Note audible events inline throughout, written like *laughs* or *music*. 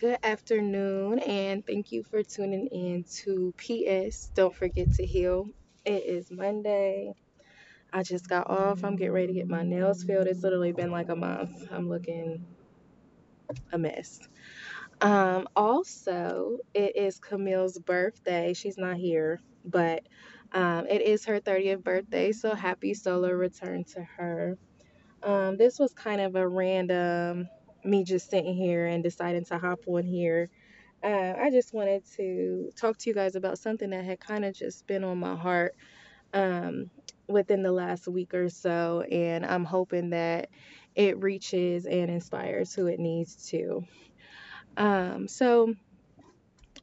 Good afternoon, and thank you for tuning in to PS. Don't forget to heal. It is Monday. I just got off. I'm getting ready to get my nails filled. It's literally been like a month. I'm looking a mess. Um, also, it is Camille's birthday. She's not here, but um, it is her 30th birthday, so happy solar return to her. Um, this was kind of a random me just sitting here and deciding to hop on here. Uh, I just wanted to talk to you guys about something that had kind of just been on my heart um, within the last week or so, and I'm hoping that it reaches and inspires who it needs to. Um, so,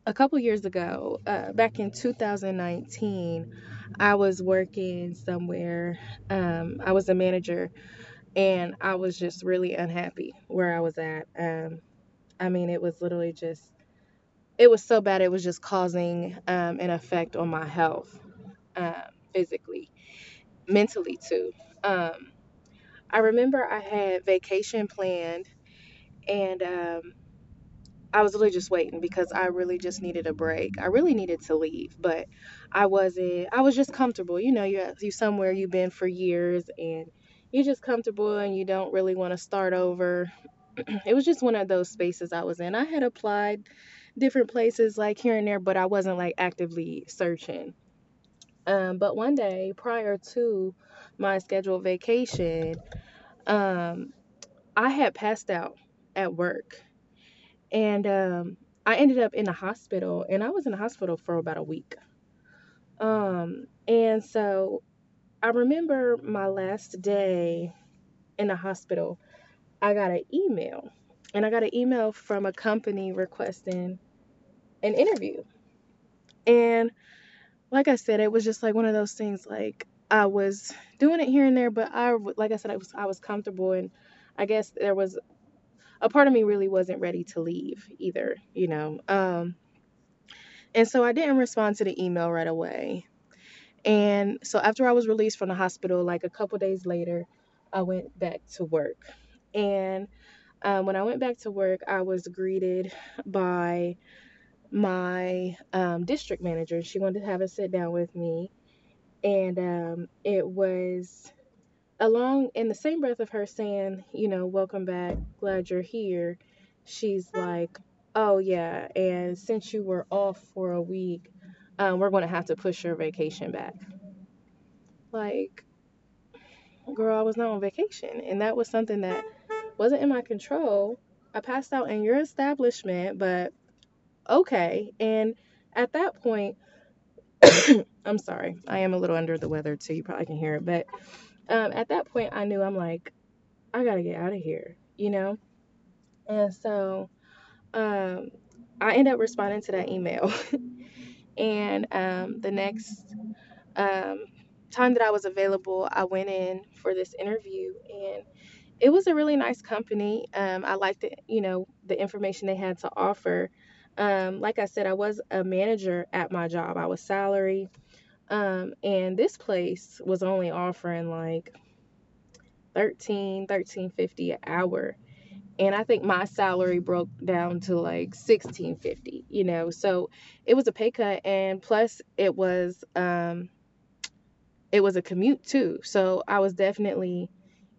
a couple years ago, uh, back in 2019, I was working somewhere. Um, I was a manager and I was just really unhappy where I was at. Um, I mean, it was literally just, it was so bad, it was just causing um, an effect on my health um, physically, mentally too. Um, I remember I had vacation planned and um, I was really just waiting because I really just needed a break. I really needed to leave, but I wasn't. I was just comfortable. You know, you you somewhere you've been for years and you're just comfortable and you don't really want to start over. *clears throat* it was just one of those spaces I was in. I had applied different places like here and there, but I wasn't like actively searching. Um, but one day prior to my scheduled vacation, um, I had passed out at work and um, I ended up in the hospital, and I was in the hospital for about a week. Um, and so I remember my last day in the hospital, I got an email, and I got an email from a company requesting an interview. And like I said, it was just like one of those things like I was doing it here and there, but I like I said I was I was comfortable and I guess there was a part of me really wasn't ready to leave either, you know. Um, and so I didn't respond to the email right away. And so after I was released from the hospital, like a couple days later, I went back to work. And um, when I went back to work, I was greeted by my um, district manager. She wanted to have a sit down with me. And um, it was along in the same breath of her saying, you know, welcome back, glad you're here, she's like, oh yeah, and since you were off for a week, um, we're going to have to push your vacation back. Like, girl, I was not on vacation, and that was something that wasn't in my control. I passed out in your establishment, but okay. And at that point, *coughs* I'm sorry, I am a little under the weather too. You probably can hear it, but um, at that point, I knew I'm like, I gotta get out of here, you know? And so um, I end up responding to that email. *laughs* and um, the next um, time that I was available, I went in for this interview and it was a really nice company. Um, I liked the, you know, the information they had to offer. Um, like I said, I was a manager at my job. I was salary. Um, and this place was only offering like 13, 1350 an hour. And I think my salary broke down to like 1650, you know. So it was a pay cut and plus it was um it was a commute too. So I was definitely,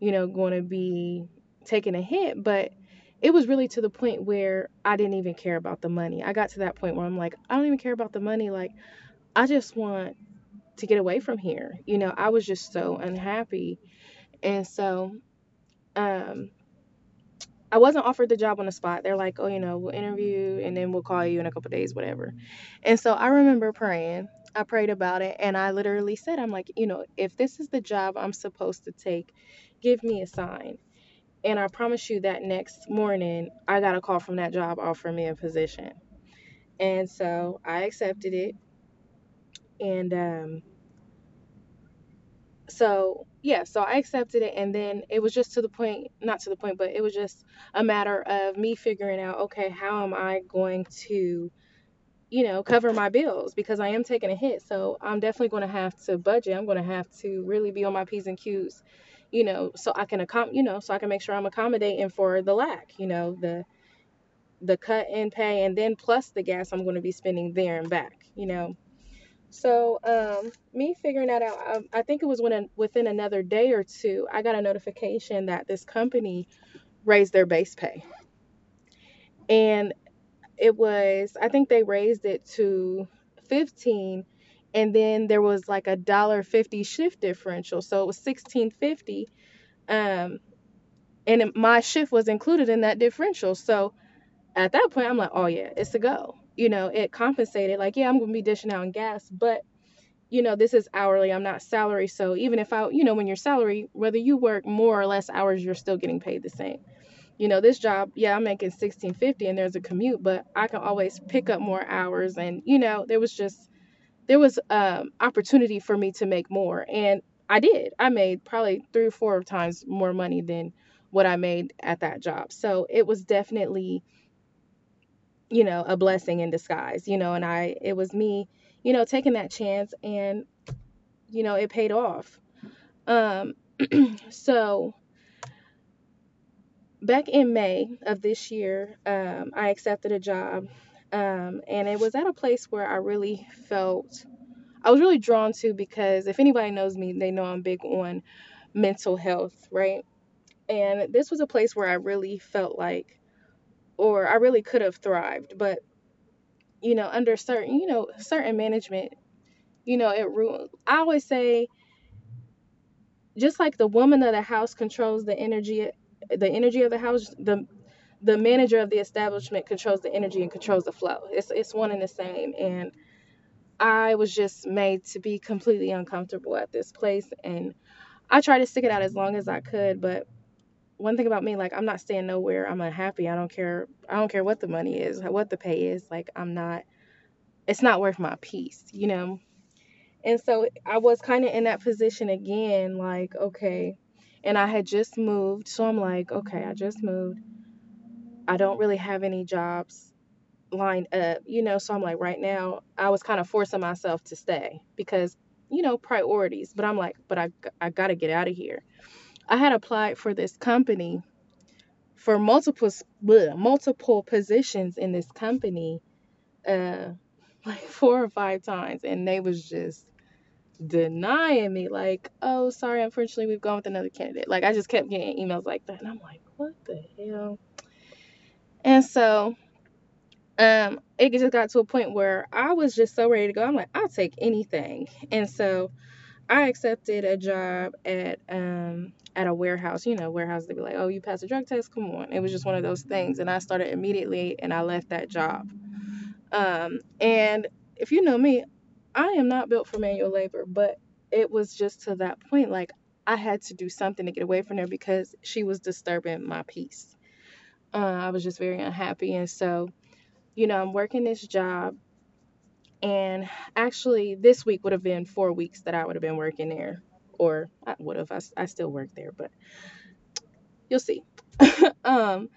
you know, going to be taking a hit, but it was really to the point where I didn't even care about the money. I got to that point where I'm like, I don't even care about the money. Like, I just want to get away from here. You know, I was just so unhappy. And so um I wasn't offered the job on the spot. They're like, "Oh, you know, we'll interview and then we'll call you in a couple days, whatever." And so I remember praying. I prayed about it and I literally said, "I'm like, you know, if this is the job I'm supposed to take, give me a sign." And I promise you that next morning, I got a call from that job offering me a position. And so I accepted it. And um, so yeah, so I accepted it, and then it was just to the point, not to the point, but it was just a matter of me figuring out, okay, how am I going to, you know, cover my bills because I am taking a hit. So I'm definitely going to have to budget. I'm going to have to really be on my p's and q's, you know, so I can accom, you know, so I can make sure I'm accommodating for the lack, you know, the the cut in pay and then plus the gas I'm going to be spending there and back, you know. So, um, me figuring that out, um, I think it was when within another day or two, I got a notification that this company raised their base pay. And it was, I think they raised it to 15 and then there was like a dollar 50 shift differential. So it was 1650. Um, and it, my shift was included in that differential. So at that point, I'm like, oh yeah, it's a go. You know, it compensated. Like, yeah, I'm gonna be dishing out in gas, but you know, this is hourly. I'm not salary. So even if I, you know, when you're salary, whether you work more or less hours, you're still getting paid the same. You know, this job, yeah, I'm making 1650 and there's a commute, but I can always pick up more hours. And you know, there was just there was um, opportunity for me to make more, and I did. I made probably three or four times more money than what I made at that job. So it was definitely you know, a blessing in disguise, you know, and I, it was me, you know, taking that chance and, you know, it paid off. Um, *clears throat* so back in May of this year, um, I accepted a job, um, and it was at a place where I really felt, I was really drawn to because if anybody knows me, they know I'm big on mental health, right? And this was a place where I really felt like or I really could have thrived. But you know, under certain, you know, certain management, you know, it ruined. I always say, just like the woman of the house controls the energy, the energy of the house, the the manager of the establishment controls the energy and controls the flow. It's it's one and the same. And I was just made to be completely uncomfortable at this place, and I tried to stick it out as long as I could, but one thing about me, like I'm not staying nowhere. I'm unhappy. I don't care. I don't care what the money is, what the pay is. Like I'm not. It's not worth my peace, you know. And so I was kind of in that position again, like okay, and I had just moved, so I'm like, okay, I just moved. I don't really have any jobs lined up, you know. So I'm like, right now, I was kind of forcing myself to stay because, you know, priorities. But I'm like, but I I gotta get out of here I had applied for this company for multiple bleh, multiple positions in this company uh *laughs* like four or five times and they was just denying me like oh sorry unfortunately we've gone with another candidate. Like i just kept getting emails like that and i'm like what the hell? And so um it just got to a point where i was just so ready to go i'm like i'll take anything. And so i accepted a job at um at a warehouse, you know, warehouse, they'd be like, oh, you passed a drug test? Come on. It was just one of those things. And I started immediately and I left that job. Um, and if you know me, I am not built for manual labor, but it was just to that point. Like, I had to do something to get away from there because she was disturbing my peace. Uh, I was just very unhappy. And so, you know, I'm working this job. And actually, this week would have been four weeks that I would have been working there or I would have. I, I still work there, but you'll see. *laughs* um,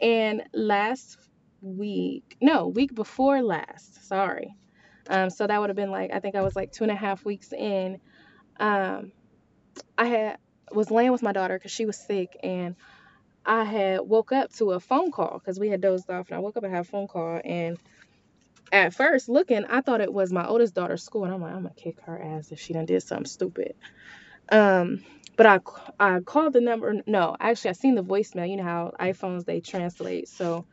and last week, no, week before last, sorry. Um, so that would have been like I think I was like two and a half weeks in. Um, I had was laying with my daughter because she was sick, and I had woke up to a phone call because we had dozed off, and I woke up and had a phone call, and at first looking, I thought it was my oldest daughter's school, and I'm like, I'm gonna kick her ass if she done did something stupid. Um, but I I called the number. No, actually, I seen the voicemail. You know how iPhones they translate. So,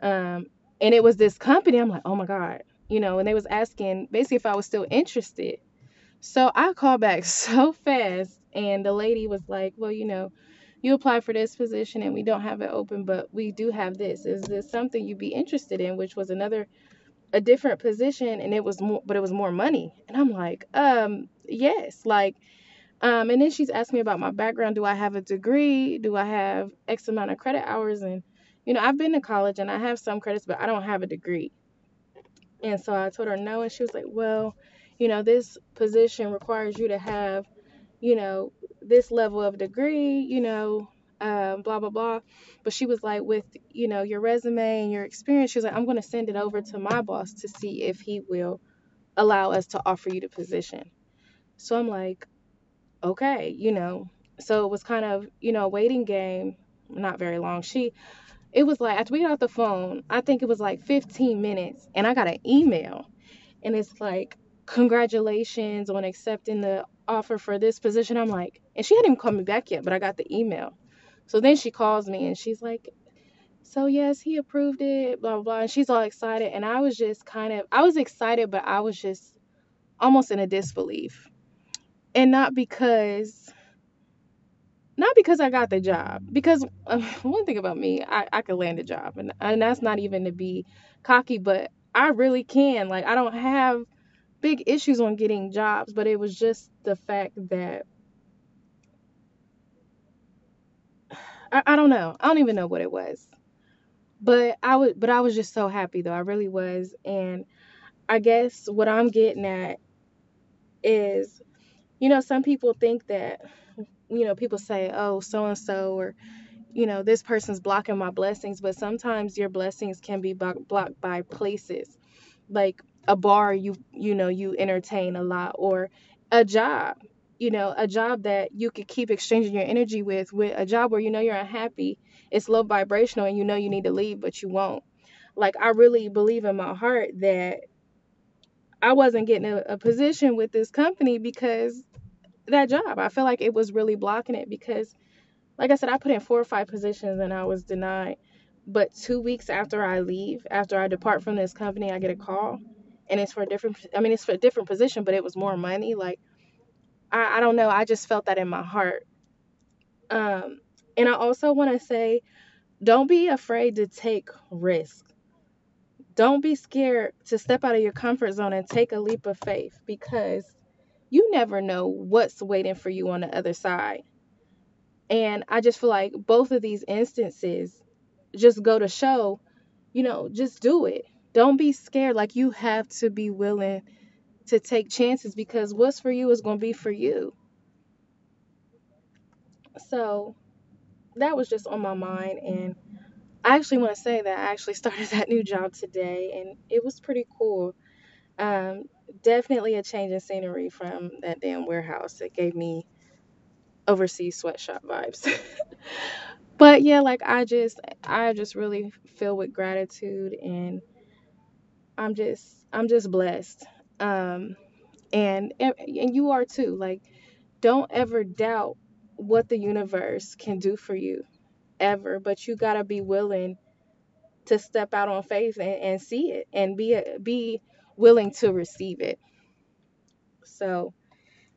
um, and it was this company. I'm like, oh my god, you know, and they was asking basically if I was still interested. So I called back *laughs* so fast, and the lady was like, well, you know. You apply for this position and we don't have it open, but we do have this. Is this something you'd be interested in? Which was another a different position and it was more but it was more money. And i'm like um yes like um and then she's asked me about my background. Do i have a degree? Do i have x amount of credit hours? And you know i've been to college and i have some credits but i don't have a degree. And so i told her no and she was like well you know this position requires you to have you know this level of degree you know um, blah blah blah. But she was like, with you know your resume and your experience, she was like, I'm to send it over to my boss to see if he will allow us to offer you the position. So I'm like, okay, you know. So it was kind of you know a waiting game, not very long. She it was like after we got off the phone, I think it was like 15 minutes, and I got an email, and it's like congratulations on accepting the offer for this position. I'm like, and she hadn't even called me back yet, but I got the email. So then she calls me and she's like, so yes, he approved it, blah blah blah. And she's all excited, and I was just kind of, I was excited, but I was just almost in a disbelief, and not because not because I got the job, because uh, *laughs* one thing about me, I, I could land a job, and, and that's not even to be cocky, but I really can. Like, I don't have big issues on getting jobs, but it was just the fact that I, I don't know. I don't even know what it was, but I would, but I was just so happy though. I really was, and I guess what I'm getting at is, you know, some people think that, you know, people say, oh, so and so, or you know, this person's blocking my blessings, but sometimes your blessings can be blocked by places. Like a bar you you know you entertain a lot or a job you know a job that you could keep exchanging your energy with with a job where you know you're unhappy it's low vibrational and you know you need to leave but you won't like i really believe in my heart that i wasn't getting a, a position with this company because that job i feel like it was really blocking it because like I said, I put in four or five positions and I was denied. But two weeks after I leave, after I depart from this company, I get a call, and it's for a different. I mean, it's for a different position, but it was more money. Like I, I don't know. I just felt that in my heart. Um, and I also want to say, don't be afraid to take risks. Don't be scared to step out of your comfort zone and take a leap of faith because you never know what's waiting for you on the other side. And I just feel like both of these instances just go to show, you know, just do it. Don't be scared. Like you have to be willing to take chances because what's for you is going to be for you. So that was just on my mind. And I actually want to say that I actually *laughs* started that new job today and it was pretty cool. Um, definitely a change in scenery from that damn warehouse. It gave me overseas sweatshop vibes. *laughs* but yeah, like I just I just really feel with gratitude and I'm just I'm just blessed. Um and and you are too. Like don't ever doubt what the universe can do for you ever, but you got to be willing to step out on faith and, and see it and be be willing to receive it. So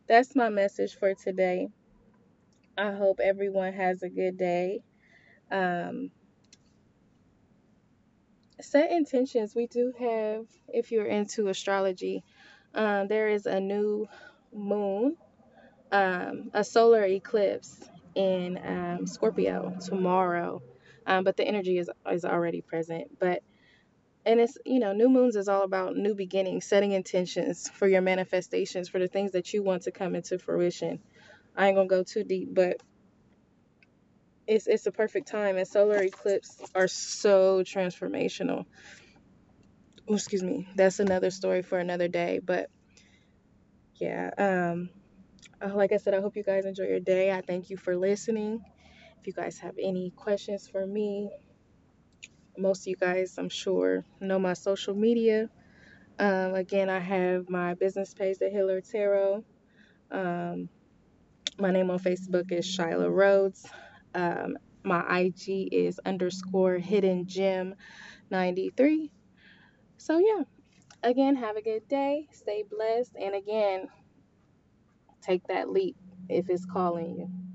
that's my message for today. I hope everyone has a good day. Um, set intentions. We do have, if you're into astrology, um, there is a new moon, um, a solar eclipse in um, Scorpio tomorrow. Um, but the energy is is already present. But and it's you know new moons is all about new beginnings, setting intentions for your manifestations, for the things that you want to come into fruition. I ain't gonna go too deep, but it's it's a perfect time and solar eclipses are so transformational excuse me. That's another story for another day but yeah um uh, like i said i hope you guys enjoy your day. I thank you for listening. If you guys have any questions for me most of you guys i'm sure know my social media. Um, again i have my business page the healer tarot. Um, my name on facebook is shyla rhodes. Um, my IG is underscore hidden gem 93. So, yeah, again, have a good day. Stay blessed. And again, take that leap if it's calling you.